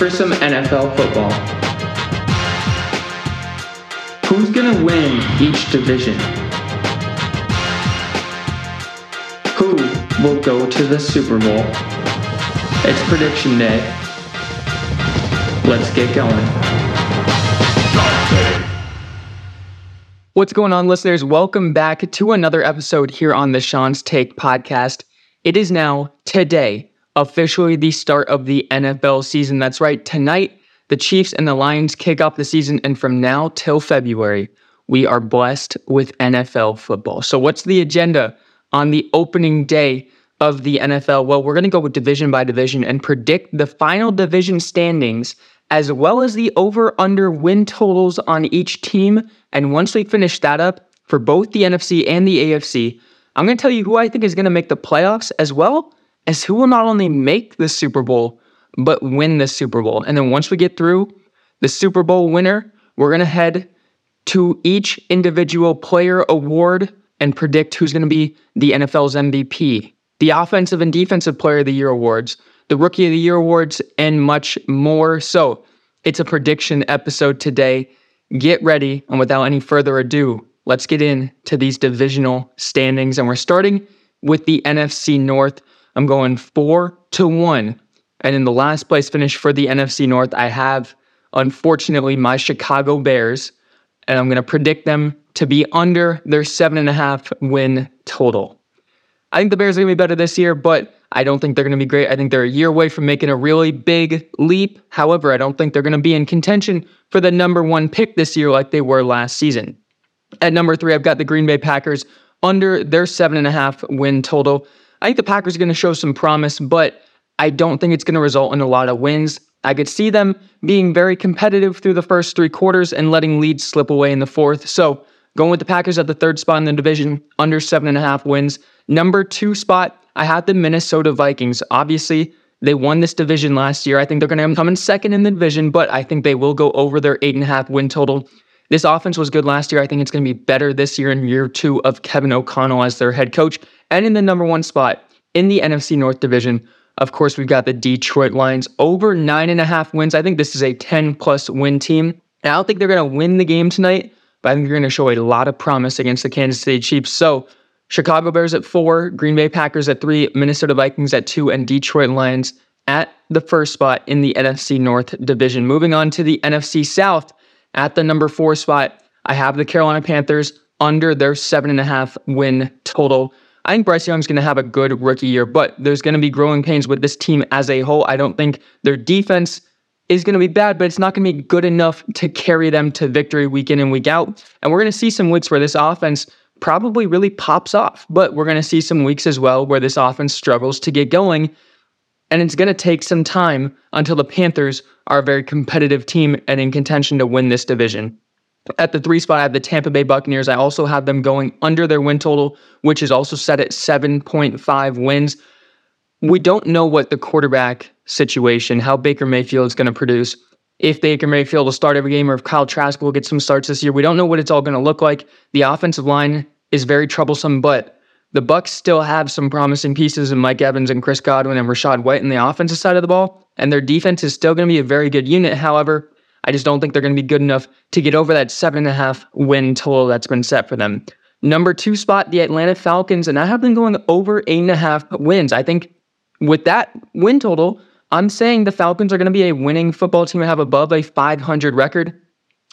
for some NFL football. Who's gonna win each division? Who will go to the Super Bowl? It's prediction day. Let's get going. What's going on, listeners? Welcome back to another episode here on the Shaun's Take podcast. It is now today officially the start of the NFL season. That's right, tonight the Chiefs and the Lions kick off the season, and from now till February, we are blessed with NFL football. So, what's the agenda on the opening day of the NFL? Well, we're going to go with division by division and predict the final division standings as well as the over under win totals on each team. And once we finish that up for both the NFC and the AFC, I'm going to tell you who I think is going to make the playoffs as well as who will not only make the Super Bowl, but win the Super Bowl. And then once we get through the Super Bowl winner, we're going to head to each individual player award and predict who's going to be the NFL's MVP, the offensive and defensive player of the year awards, the rookie of the year awards, and much more. So it's a prediction episode today. Get ready. And without any further ado, let's get into these divisional standings. And we're starting with the NFC North. I'm going four to one. And in the last place finish for the NFC North, I have, unfortunately, my Chicago Bears. And I'm going to predict them to be under their seven and a half win total. I think the Bears are going to be better this year, but I don't think they're going to be great. I think they're a year away from making a really big leap. However, I don't think they're going to be in contention for the number one pick this year like they were last season. At number three, I've got the Green Bay Packers under their seven and a half win total. I think the Packers are going to show some promise, but I don't think it's going to result in a lot of wins. I could see them being very competitive through the first three quarters and letting leads slip away in the fourth. So going with the Packers at the third spot in the division, under seven and a half wins. Number two spot, I had the Minnesota Vikings. Obviously, they won this division last year. I think they're going to come in second in the division, but I think they will go over their eight and a half win total. This offense was good last year. I think it's going to be better this year in year two of Kevin O'Connell as their head coach. And in the number one spot in the NFC North division, of course, we've got the Detroit Lions over nine and a half wins. I think this is a 10 plus win team. And I don't think they're going to win the game tonight, but I think they're going to show a lot of promise against the Kansas City Chiefs. So, Chicago Bears at four, Green Bay Packers at three, Minnesota Vikings at two, and Detroit Lions at the first spot in the NFC North division. Moving on to the NFC South at the number four spot, I have the Carolina Panthers under their seven and a half win total. I think Bryce Young's going to have a good rookie year, but there's going to be growing pains with this team as a whole. I don't think their defense is going to be bad, but it's not going to be good enough to carry them to victory week in and week out. And we're going to see some weeks where this offense probably really pops off, but we're going to see some weeks as well where this offense struggles to get going. And it's going to take some time until the Panthers are a very competitive team and in contention to win this division. At the three spot, I have the Tampa Bay Buccaneers. I also have them going under their win total, which is also set at 7.5 wins. We don't know what the quarterback situation, how Baker Mayfield is going to produce. If Baker Mayfield will start every game or if Kyle Trask will get some starts this year, we don't know what it's all going to look like. The offensive line is very troublesome, but the Bucs still have some promising pieces in Mike Evans and Chris Godwin and Rachaad White in the offensive side of the ball, and their defense is still going to be a very good unit. However, I just don't think they're going to be good enough to get over that seven and a half win total that's been set for them. Number two spot, the Atlanta Falcons, and I have them going over eight and a half wins. I think with that win total, I'm saying the Falcons are going to be a winning football team and have above a 500 record.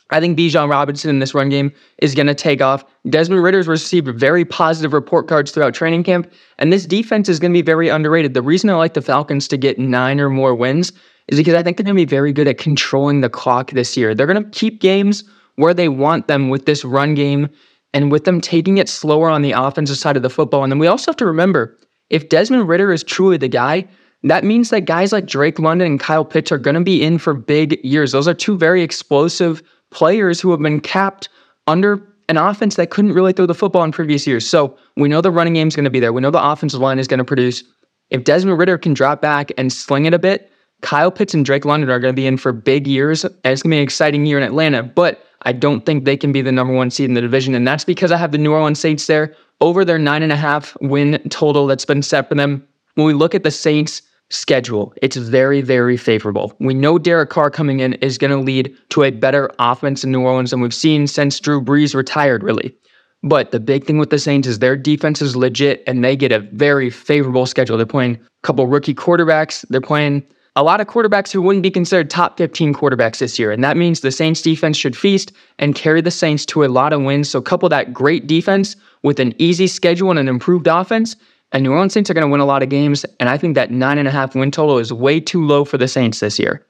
I think Bijan Robinson in this run game is going to take off. Desmond Ridder's received very positive report cards throughout training camp, and this defense is going to be very underrated. The reason I like the Falcons to get nine or more wins is because I think they're going to be very good at controlling the clock this year. They're going to keep games where they want them with this run game and with them taking it slower on the offensive side of the football. And then we also have to remember if Desmond Ridder is truly the guy, that means that guys like Drake London and Kyle Pitts are going to be in for big years. Those are two very explosive players who have been capped under an offense that couldn't really throw the football in previous years. So we know the running game is going to be there. We know the offensive line is going to produce. If Desmond Ridder can drop back and sling it a bit, Kyle Pitts and Drake London are going to be in for big years. It's going to be an exciting year in Atlanta. But I don't think they can be the number one seed in the division. And that's because I have the New Orleans Saints there over their nine and a half win total that's been set for them. When we look at the Saints, schedule, it's very, very favorable. We know Derek Carr coming in is going to lead to a better offense in New Orleans than we've seen since Drew Brees retired, really. But the big thing with the Saints is their defense is legit and they get a very favorable schedule. They're playing a couple rookie quarterbacks. They're playing a lot of quarterbacks who wouldn't be considered top 15 quarterbacks this year. And that means the Saints defense should feast and carry the Saints to a lot of wins. So couple that great defense with an easy schedule and an improved offense, and New Orleans Saints are going to win a lot of games. And I think that nine and a half win total is way too low for the Saints this year.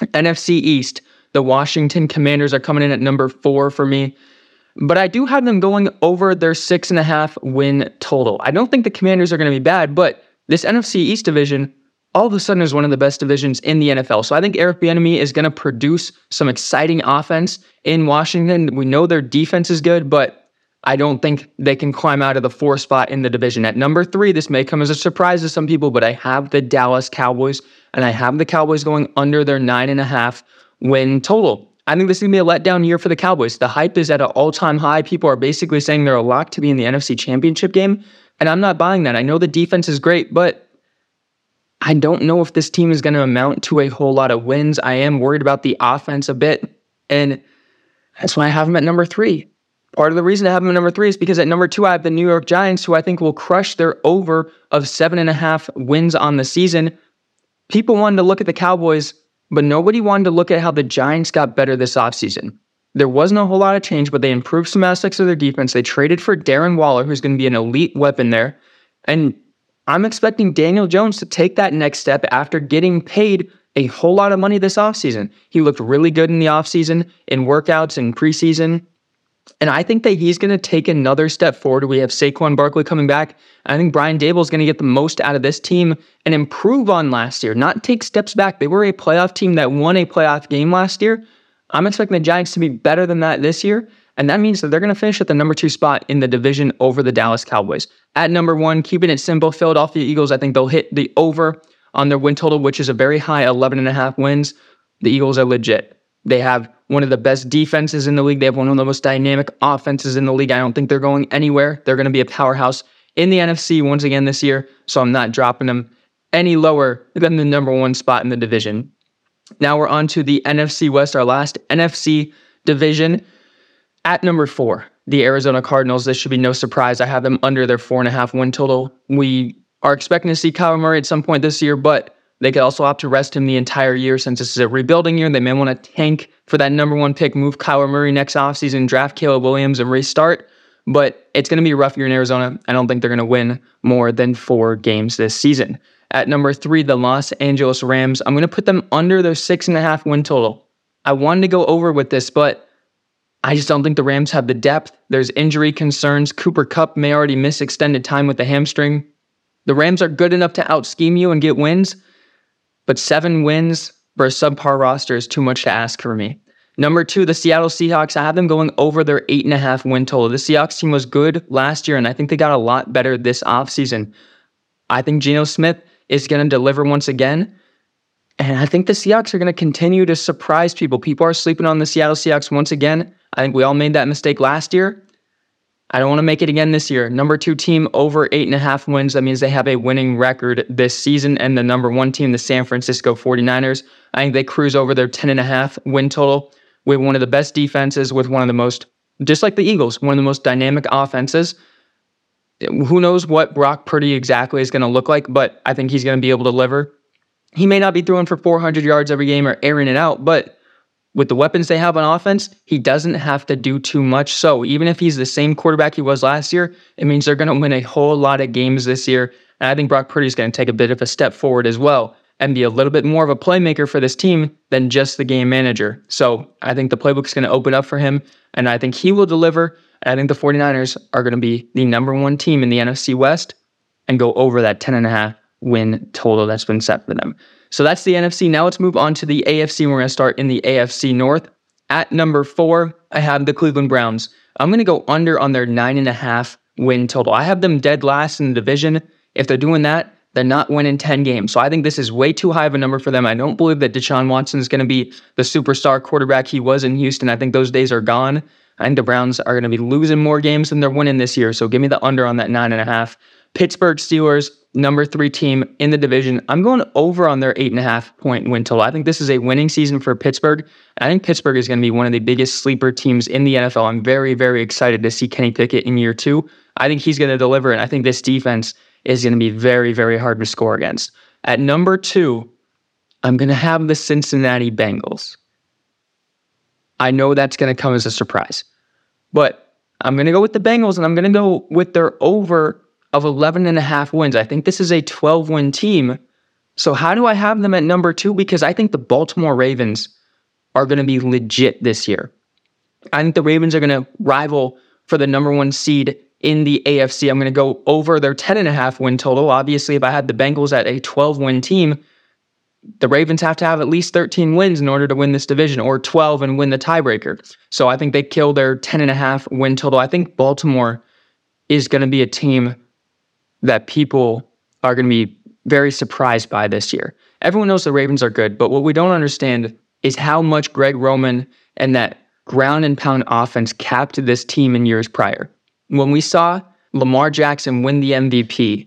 NFC East, the Washington Commanders are coming in at number four for me. But I do have them going over their six and a half win total. I don't think the Commanders are going to be bad, but this NFC East division all of a sudden is one of the best divisions in the NFL. So I think Eric Bieniemy is going to produce some exciting offense in Washington. We know their defense is good, but I don't think they can climb out of the four spot in the division. At number three, this may come as a surprise to some people, but I have the Dallas Cowboys, and I have the Cowboys going under their nine and a half win total. I think this is going to be a letdown year for the Cowboys. The hype is at an all time high. People are basically saying they're a lock to be in the NFC Championship game, and I'm not buying that. I know the defense is great, but I don't know if this team is going to amount to a whole lot of wins. I am worried about the offense a bit, and that's why I have them at number three. Part of the reason I have them at number three is because at number two, I have the New York Giants, who I think will crush their over of seven and a half wins on the season. People wanted to look at the Cowboys, but nobody wanted to look at how the Giants got better this offseason. There wasn't a whole lot of change, but they improved some aspects of their defense. They traded for Darren Waller, who's going to be an elite weapon there. And I'm expecting Daniel Jones to take that next step after getting paid a whole lot of money this offseason. He looked really good in the offseason, in workouts and preseason. And I think that he's going to take another step forward. We have Saquon Barkley coming back. I think Brian Daboll is going to get the most out of this team and improve on last year, not take steps back. They were a playoff team that won a playoff game last year. I'm expecting the Giants to be better than that this year. And that means that they're going to finish at the number two spot in the division over the Dallas Cowboys. At number one, keeping it simple, Philadelphia Eagles, I think they'll hit the over on their win total, which is a very high 11 and a half wins. The Eagles are legit. They have one of the best defenses in the league. They have one of the most dynamic offenses in the league. I don't think they're going anywhere. They're going to be a powerhouse in the NFC once again this year. So I'm not dropping them any lower than the number one spot in the division. Now we're on to the NFC West, our last NFC division. At number four, the Arizona Cardinals. This should be no surprise. I have them under their four and a half win total. We are expecting to see Kyler Murray at some point this year, but they could also opt to rest him the entire year since this is a rebuilding year. They may want to tank for that number one pick, move Kyler Murray next offseason, draft Caleb Williams, and restart. But it's going to be a rough year in Arizona. I don't think they're going to win more than four games this season. At number three, the Los Angeles Rams. I'm going to put them under their six and a half win total. I wanted to go over with this, but I just don't think the Rams have the depth. There's injury concerns. Cooper Kupp may already miss extended time with the hamstring. The Rams are good enough to out scheme you and get wins, but seven wins for a subpar roster is too much to ask for me. Number two, the Seattle Seahawks. I have them going over their eight and a half win total. The Seahawks team was good last year, and I think they got a lot better this offseason. I think Geno Smith is going to deliver once again. And I think the Seahawks are going to continue to surprise people. People are sleeping on the Seattle Seahawks once again. I think we all made that mistake last year. I don't want to make it again this year. Number two team over eight and a half wins. That means they have a winning record this season. And the number one team, the San Francisco 49ers, I think they cruise over their 10 and a half win total with one of the best defenses, with one of the most, just like the Eagles, one of the most dynamic offenses. Who knows what Brock Purdy exactly is going to look like, but I think he's going to be able to deliver. He may not be throwing for 400 yards every game or airing it out, but with the weapons they have on offense, he doesn't have to do too much. So even if he's the same quarterback he was last year, it means they're going to win a whole lot of games this year. And I think Brock Purdy is going to take a bit of a step forward as well and be a little bit more of a playmaker for this team than just the game manager. So I think the playbook is going to open up for him, and I think he will deliver. I think the 49ers are going to be the number one team in the NFC West and go over that 10 and a half win total that's been set for them. So that's the NFC. Now let's move on to the AFC. We're going to start in the AFC North. At number four, I have the Cleveland Browns. I'm going to go under on their nine and a half win total. I have them dead last in the division. If they're doing that, they're not winning 10 games. So I think this is way too high of a number for them. I don't believe that Deshaun Watson is going to be the superstar quarterback he was in Houston. I think those days are gone. I think the Browns are going to be losing more games than they're winning this year. So give me the under on that nine and a half. Pittsburgh Steelers, number three team in the division. I'm going over on their eight and a half point win total. I think this is a winning season for Pittsburgh. I think Pittsburgh is going to be one of the biggest sleeper teams in the NFL. I'm very, very excited to see Kenny Pickett in year two. I think he's going to deliver, and I think this defense is going to be very, very hard to score against. At number two, I'm going to have the Cincinnati Bengals. I know that's going to come as a surprise, but I'm going to go with the Bengals and I'm going to go with their over of 11 and a half wins. I think this is a 12 win team. So, how do I have them at number two? Because I think the Baltimore Ravens are going to be legit this year. I think the Ravens are going to rival for the number one seed in the AFC. I'm going to go over their 10 and a half win total. Obviously, if I had the Bengals at a 12 win team, the Ravens have to have at least 13 wins in order to win this division or 12 and win the tiebreaker. So I think they kill their 10 and a half win total. I think Baltimore is going to be a team that people are going to be very surprised by this year. Everyone knows the Ravens are good, but what we don't understand is how much Greg Roman and that ground and pound offense capped this team in years prior. When we saw Lamar Jackson win the MVP,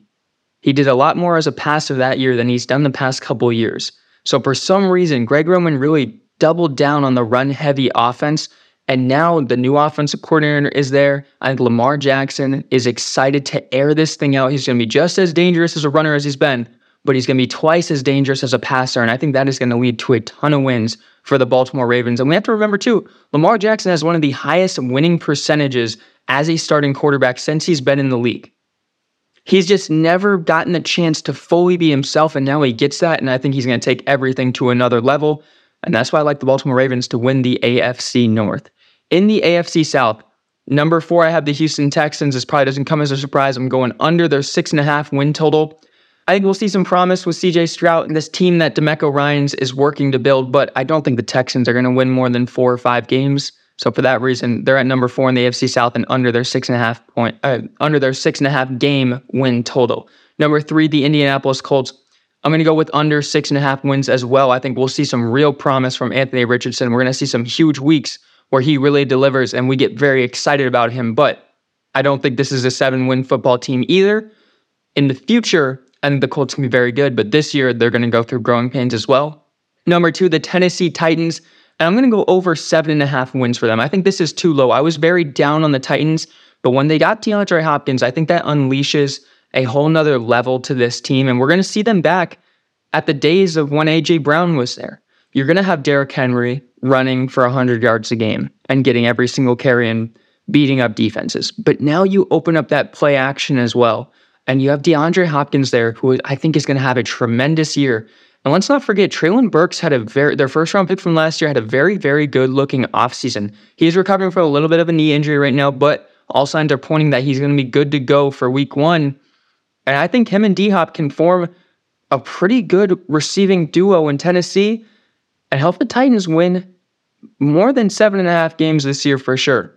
he did a lot more as a passer that year than he's done the past couple years. So for some reason, Greg Roman really doubled down on the run heavy offense. And now the new offensive coordinator is there. I think Lamar Jackson is excited to air this thing out. He's going to be just as dangerous as a runner as he's been, but he's going to be twice as dangerous as a passer. And I think that is going to lead to a ton of wins for the Baltimore Ravens. And we have to remember, too, Lamar Jackson has one of the highest winning percentages as a starting quarterback since he's been in the league. He's just never gotten the chance to fully be himself, and now he gets that. And I think he's going to take everything to another level. And that's why I like the Baltimore Ravens to win the AFC North. In the AFC South, number four, I have the Houston Texans. This probably doesn't come as a surprise. I'm going under their six and a half win total. I think we'll see some promise with CJ Stroud and this team that DeMeco Ryans is working to build, but I don't think the Texans are going to win more than four or five games. So for that reason, they're at number four in the AFC South and under their six and a half point, uh, under their six and a half game win total. Number three, the Indianapolis Colts. I'm going to go with under six and a half wins as well. I think we'll see some real promise from Anthony Richardson. We're going to see some huge weeks where he really delivers and we get very excited about him. But I don't think this is a seven win football team either. In the future, I think the Colts can be very good, but this year they're going to go through growing pains as well. Number two, the Tennessee Titans. And I'm going to go over seven and a half wins for them. I think this is too low. I was very down on the Titans, but when they got DeAndre Hopkins, I think that unleashes a whole nother level to this team. And we're going to see them back at the days of when A.J. Brown was there. You're going to have Derrick Henry running for 100 yards a game and getting every single carry and beating up defenses. But now you open up that play action as well. And you have DeAndre Hopkins there, who I think is going to have a tremendous year. And let's not forget, Treylon Burks had a very their first round pick from last year had a very, very good looking offseason. He's recovering from a little bit of a knee injury right now, but all signs are pointing that he's going to be good to go for week one. And I think him and D Hop can form a pretty good receiving duo in Tennessee and help the Titans win more than seven and a half games this year for sure.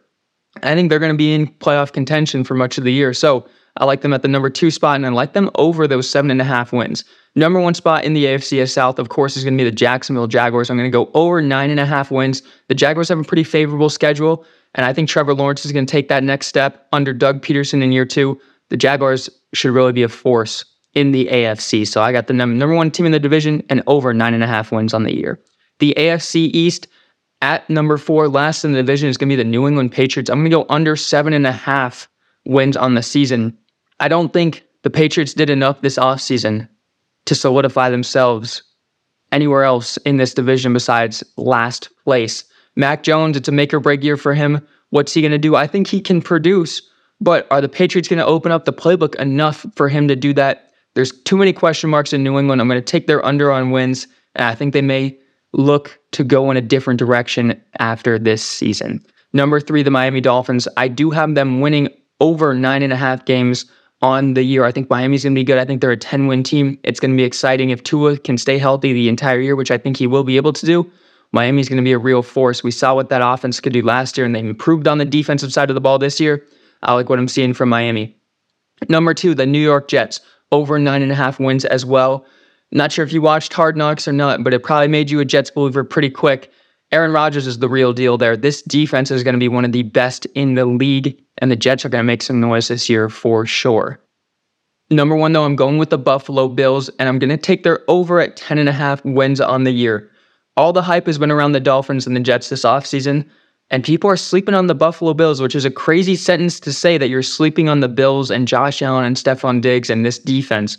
I think they're going to be in playoff contention for much of the year. So I like them at the number two spot, and I like them over those seven and a half wins. Number one spot in the AFC South, of course, is going to be the Jacksonville Jaguars. I'm going to go over nine and a half wins. The Jaguars have a pretty favorable schedule, and I think Trevor Lawrence is going to take that next step under Doug Pederson in year two. The Jaguars should really be a force in the AFC. So I got the number one team in the division and over nine and a half wins on the year. The AFC East at number four, last in the division, is going to be the New England Patriots. I'm going to go under seven and a half wins on the season. I don't think the Patriots did enough this offseason to solidify themselves anywhere else in this division besides last place. Mac Jones, it's a make or break year for him. What's he going to do? I think he can produce, but are the Patriots going to open up the playbook enough for him to do that? There's too many question marks in New England. I'm going to take their under on wins, and I think they may look to go in a different direction after this season. Number three, the Miami Dolphins. I do have them winning over nine and a half games on the year. I think Miami's going to be good. I think they're a 10 win team. It's going to be exciting if Tua can stay healthy the entire year, which I think he will be able to do. Miami's going to be a real force. We saw what that offense could do last year, and they improved on the defensive side of the ball this year. I like what I'm seeing from Miami. Number two, the New York Jets, over nine and a half wins as well. Not sure if you watched Hard Knocks or not, but it probably made you a Jets believer pretty quick. Aaron Rodgers is the real deal there. This defense is going to be one of the best in the league, and the Jets are going to make some noise this year for sure. Number one, though, I'm going with the Buffalo Bills, and I'm going to take their over at 10.5 wins on the year. All the hype has been around the Dolphins and the Jets this offseason, and people are sleeping on the Buffalo Bills, which is a crazy sentence to say that you're sleeping on the Bills and Josh Allen and Stefon Diggs and this defense.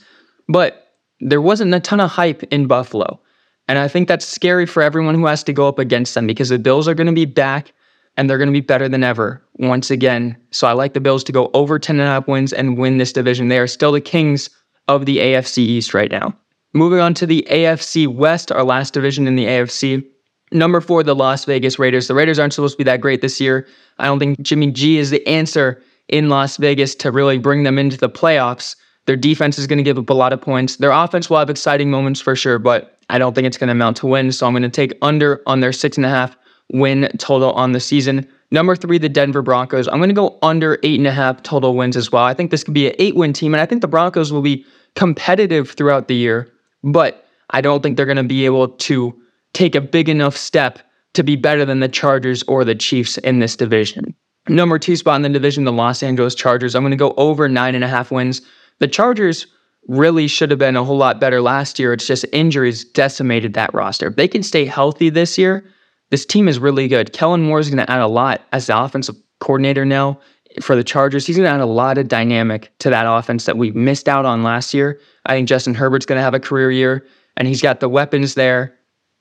But there wasn't a ton of hype in Buffalo. And I think that's scary for everyone who has to go up against them because the Bills are going to be back and they're going to be better than ever once again. So I like the Bills to go over 10 and a half wins and win this division. They are still the kings of the AFC East right now. Moving on to the AFC West, our last division in the AFC. Number four, the Las Vegas Raiders. The Raiders aren't supposed to be that great this year. I don't think Jimmy G is the answer in Las Vegas to really bring them into the playoffs. Their defense is going to give up a lot of points. Their offense will have exciting moments for sure, but I don't think it's going to amount to wins. So I'm going to take under on their six and a half win total on the season. Number three, the Denver Broncos. I'm going to go under eight and a half total wins as well. I think this could be an eight win team, and I think the Broncos will be competitive throughout the year, but I don't think they're going to be able to take a big enough step to be better than the Chargers or the Chiefs in this division. Number two spot in the division, the Los Angeles Chargers. I'm going to go over nine and a half wins. The Chargers really should have been a whole lot better last year. It's just injuries decimated that roster. If they can stay healthy this year, this team is really good. Kellen Moore is going to add a lot as the offensive coordinator now for the Chargers. He's going to add a lot of dynamic to that offense that we missed out on last year. I think Justin Herbert's going to have a career year, and he's got the weapons there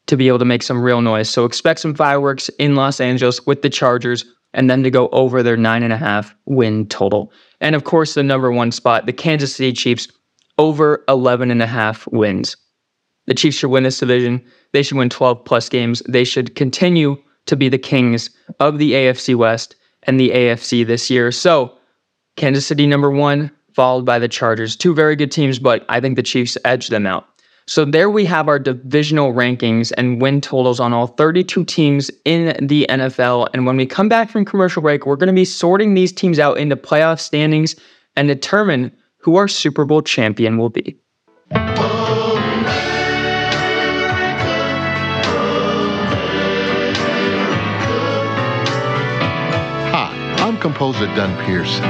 to be able to make some real noise. So expect some fireworks in Los Angeles with the Chargers and then to go over their nine and a half win total. And of course, the number one spot, the Kansas City Chiefs, over 11 and a half wins. The Chiefs should win this division. They should win 12 plus games. They should continue to be the kings of the AFC West and the AFC this year. So, Kansas City number one, followed by the Chargers. Two very good teams, but I think the Chiefs edge them out. So, there we have our divisional rankings and win totals on all 32 teams in the NFL. And when we come back from commercial break, we're going to be sorting these teams out into playoff standings and determine who our Super Bowl champion will be. Hi, I'm composer Dunn Pearson,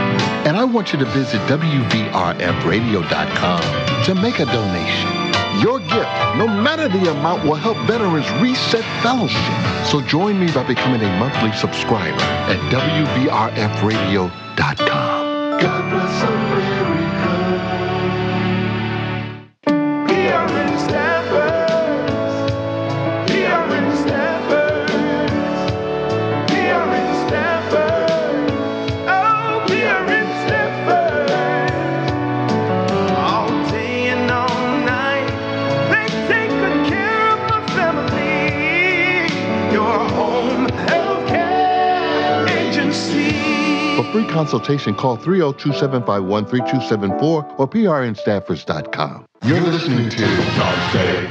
and I want you to visit WVRFradio.com to make a donation. Your gift, no matter the amount, will help veterans reset fellowship. So join me by becoming a monthly subscriber at WVRFradio.com. God bless America. Free consultation, call 302-751-3274 or prnstaffers.com. You're listening to Shaun's Take.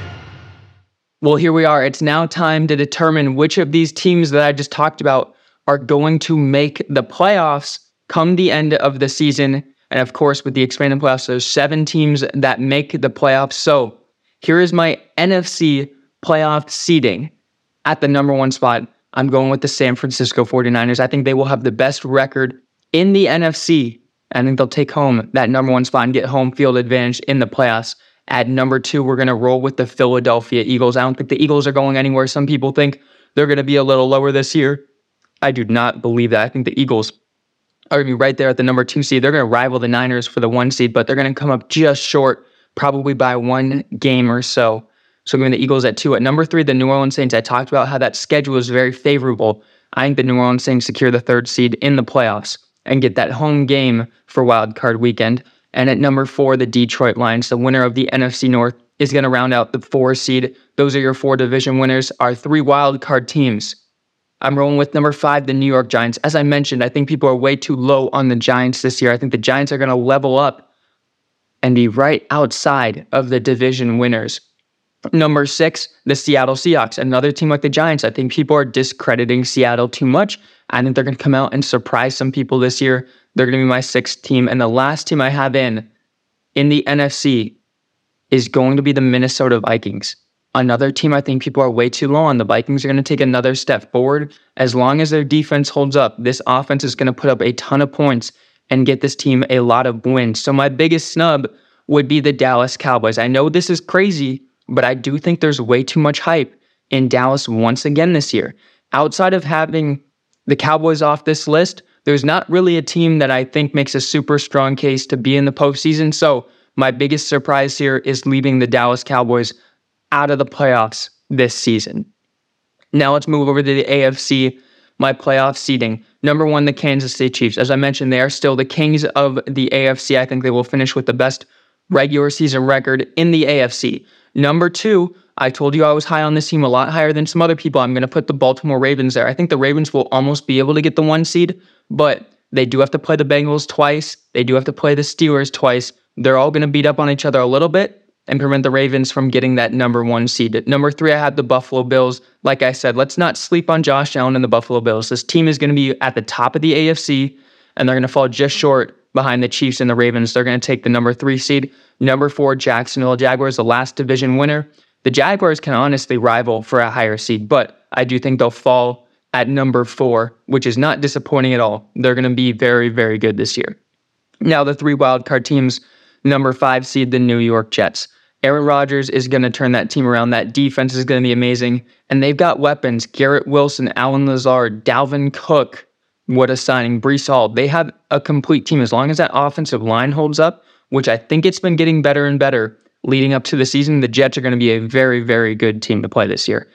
Well, here we are. It's now time to determine which of these teams that I just talked about are going to make the playoffs come the end of the season. And of course, with the expanded playoffs, there's seven teams that make the playoffs. So here is my NFC playoff seeding at the number one spot. I'm going with the San Francisco 49ers. I think they will have the best record in the NFC. I think they'll take home that number one spot and get home field advantage in the playoffs. At number two, we're going to roll with the Philadelphia Eagles. I don't think the Eagles are going anywhere. Some people think they're going to be a little lower this year. I do not believe that. I think the Eagles are going to be right there at the number two seed. They're going to rival the Niners for the one seed, but they're going to come up just short, probably by one game or so. So I'm going the Eagles at two. At number three, the New Orleans Saints. I talked about how that schedule is very favorable. I think the New Orleans Saints secure the third seed in the playoffs and get that home game for wild card weekend. And at number four, the Detroit Lions, the winner of the NFC North, is going to round out the four seed. Those are your four division winners. Our three wild card teams. I'm rolling with number five, the New York Giants. As I mentioned, I think people are way too low on the Giants this year. I think the Giants are going to level up and be right outside of the division winners. Number six, the Seattle Seahawks, another team like the Giants. I think people are discrediting Seattle too much. I think they're going to come out and surprise some people this year. They're going to be my sixth team. And the last team I have in, in the NFC, is going to be the Minnesota Vikings. Another team I think people are way too low on. The Vikings are going to take another step forward. As long as their defense holds up, this offense is going to put up a ton of points and get this team a lot of wins. So my biggest snub would be the Dallas Cowboys. I know this is crazy, but I do think there's way too much hype in Dallas once again this year. Outside of having the Cowboys off this list, there's not really a team that I think makes a super strong case to be in the postseason. So my biggest surprise here is leaving the Dallas Cowboys out of the playoffs this season. Now let's move over to the AFC, my playoff seeding. Number one, the Kansas City Chiefs. As I mentioned, they are still the kings of the AFC. I think they will finish with the best regular season record in the AFC. Number two, I told you I was high on this team, a lot higher than some other people. I'm going to put the Baltimore Ravens there. I think the Ravens will almost be able to get the one seed, but they do have to play the Bengals twice. They do have to play the Steelers twice. They're all going to beat up on each other a little bit and prevent the Ravens from getting that number one seed. Number three, I had the Buffalo Bills. Like I said, let's not sleep on Josh Allen and the Buffalo Bills. This team is going to be at the top of the AFC, and they're going to fall just short behind the Chiefs and the Ravens. They're going to take the number three seed. Number four, Jacksonville Jaguars, the last division winner. The Jaguars can honestly rival for a higher seed, but I do think they'll fall at number four, which is not disappointing at all. They're going to be very, very good this year. Now, the three wildcard teams, number five seed, the New York Jets. Aaron Rodgers is going to turn that team around. That defense is going to be amazing. And they've got weapons Garrett Wilson, Allen Lazard, Dalvin Cook. What a signing. Breece Hall. They have a complete team. As long as that offensive line holds up, which I think it's been getting better and better leading up to the season, the Jets are going to be a very, very good team to play this year.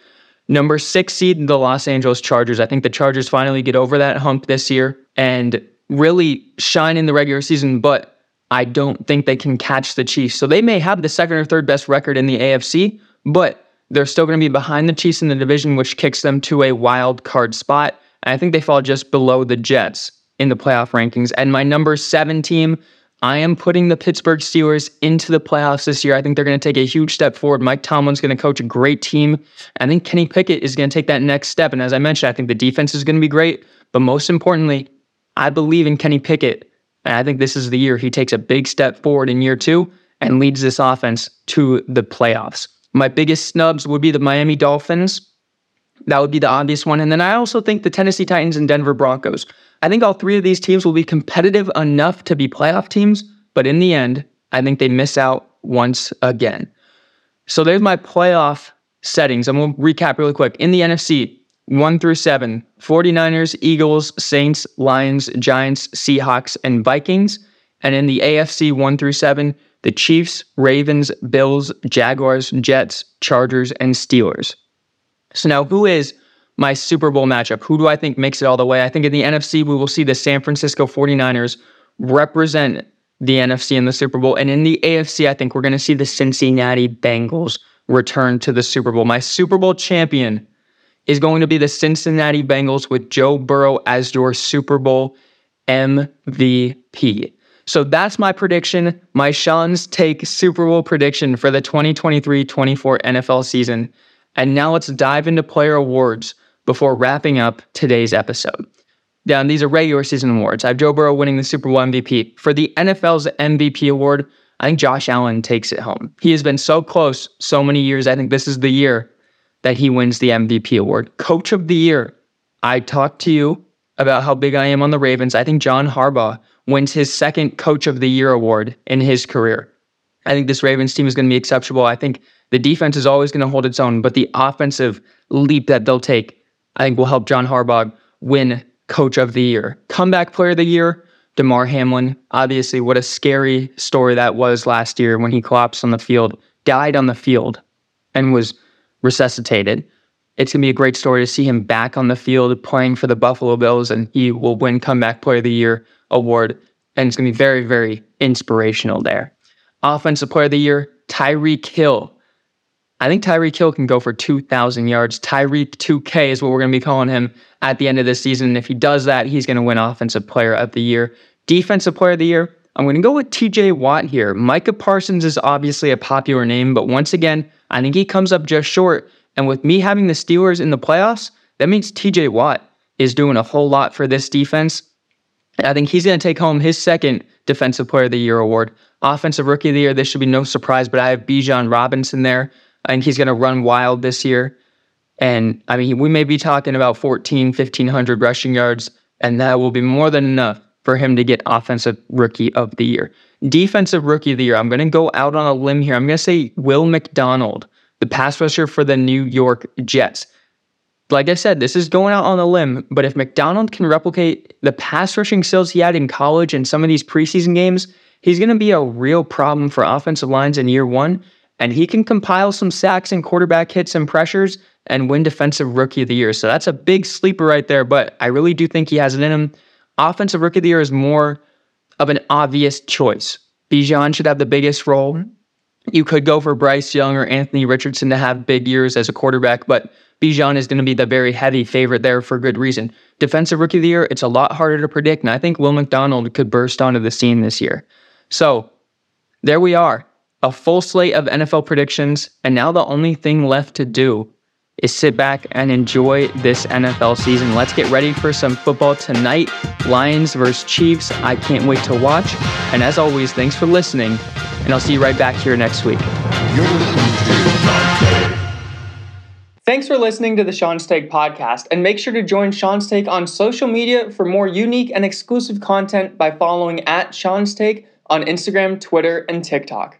Number six seed, the Los Angeles Chargers. I think the Chargers finally get over that hump this year and really shine in the regular season, but I don't think they can catch the Chiefs. So they may have the second or third best record in the AFC, but they're still going to be behind the Chiefs in the division, which kicks them to a wild card spot. I think they fall just below the Jets in the playoff rankings. And my number seven team, I am putting the Pittsburgh Steelers into the playoffs this year. I think they're going to take a huge step forward. Mike Tomlin's going to coach a great team. I think Kenny Pickett is going to take that next step. And as I mentioned, I think the defense is going to be great. But most importantly, I believe in Kenny Pickett. And I think this is the year he takes a big step forward in year two and leads this offense to the playoffs. My biggest snubs would be the Miami Dolphins. That would be the obvious one. And then I also think the Tennessee Titans and Denver Broncos. I think all three of these teams will be competitive enough to be playoff teams, but in the end, I think they miss out once again. So there's my playoff settings. I'm going to recap really quick. In the NFC, 1 through 7, 49ers, Eagles, Saints, Lions, Giants, Seahawks, and Vikings. And in the AFC 1 through 7, the Chiefs, Ravens, Bills, Jaguars, Jets, Chargers, and Steelers. So now, who is my Super Bowl matchup? Who do I think makes it all the way? I think in the NFC, we will see the San Francisco 49ers represent the NFC in the Super Bowl. And in the AFC, I think we're going to see the Cincinnati Bengals return to the Super Bowl. My Super Bowl champion is going to be the Cincinnati Bengals with Joe Burrow as your Super Bowl MVP. So that's my prediction, my Shaun's Take Super Bowl prediction for the 2023 24 NFL season. And now let's dive into player awards before wrapping up today's episode. Now, these are regular season awards. I have Joe Burrow winning the Super Bowl MVP. For the NFL's MVP award, I think Josh Allen takes it home. He has been so close so many years. I think this is the year that he wins the MVP award. Coach of the year. I talked to you about how big I am on the Ravens. I think John Harbaugh wins his second Coach of the Year award in his career. I think this Ravens team is going to be exceptional. I think the defense is always going to hold its own, but the offensive leap that they'll take, I think will help John Harbaugh win Coach of the Year. Comeback Player of the Year, Damar Hamlin. Obviously, what a scary story that was last year when he collapsed on the field, died on the field, and was resuscitated. It's going to be a great story to see him back on the field playing for the Buffalo Bills, and he will win Comeback Player of the Year award. And it's going to be very, very inspirational there. Offensive Player of the Year, Tyreek Hill. I think Tyreek Hill can go for 2,000 yards. Tyreek 2K is what we're going to be calling him at the end of the season. And if he does that, he's going to win Offensive Player of the Year. Defensive Player of the Year, I'm going to go with TJ Watt here. Micah Parsons is obviously a popular name, but once again, I think he comes up just short. And with me having the Steelers in the playoffs, that means TJ Watt is doing a whole lot for this defense. I think he's going to take home his second Defensive Player of the Year award. Offensive Rookie of the Year, this should be no surprise, but I have Bijan Robinson there. and he's going to run wild this year. And I mean, we may be talking about 14, 1500 rushing yards, and that will be more than enough for him to get Offensive Rookie of the Year. Defensive Rookie of the Year, I'm going to go out on a limb here. I'm going to say Will McDonald, the pass rusher for the New York Jets. Like I said, this is going out on a limb, but if McDonald can replicate the pass rushing skills he had in college and some of these preseason games, he's going to be a real problem for offensive lines in year one. And he can compile some sacks and quarterback hits and pressures and win Defensive Rookie of the Year. So that's a big sleeper right there, but I really do think he has it in him. Offensive Rookie of the Year is more of an obvious choice. Bijan should have the biggest role. You could go for Bryce Young or Anthony Richardson to have big years as a quarterback, but Bijan is going to be the very heavy favorite there for good reason. Defensive Rookie of the Year, it's a lot harder to predict, and I think Will McDonald could burst onto the scene this year. So there we are, a full slate of NFL predictions, and now the only thing left to do is sit back and enjoy this NFL season. Let's get ready for some football tonight. Lions versus Chiefs. I can't wait to watch. And as always, thanks for listening, and I'll see you right back here next week. Thanks for listening to the Shaun's Take podcast, and make sure to join Shaun's Take on social media for more unique and exclusive content by following at Shaun's Take on Instagram, Twitter, and TikTok.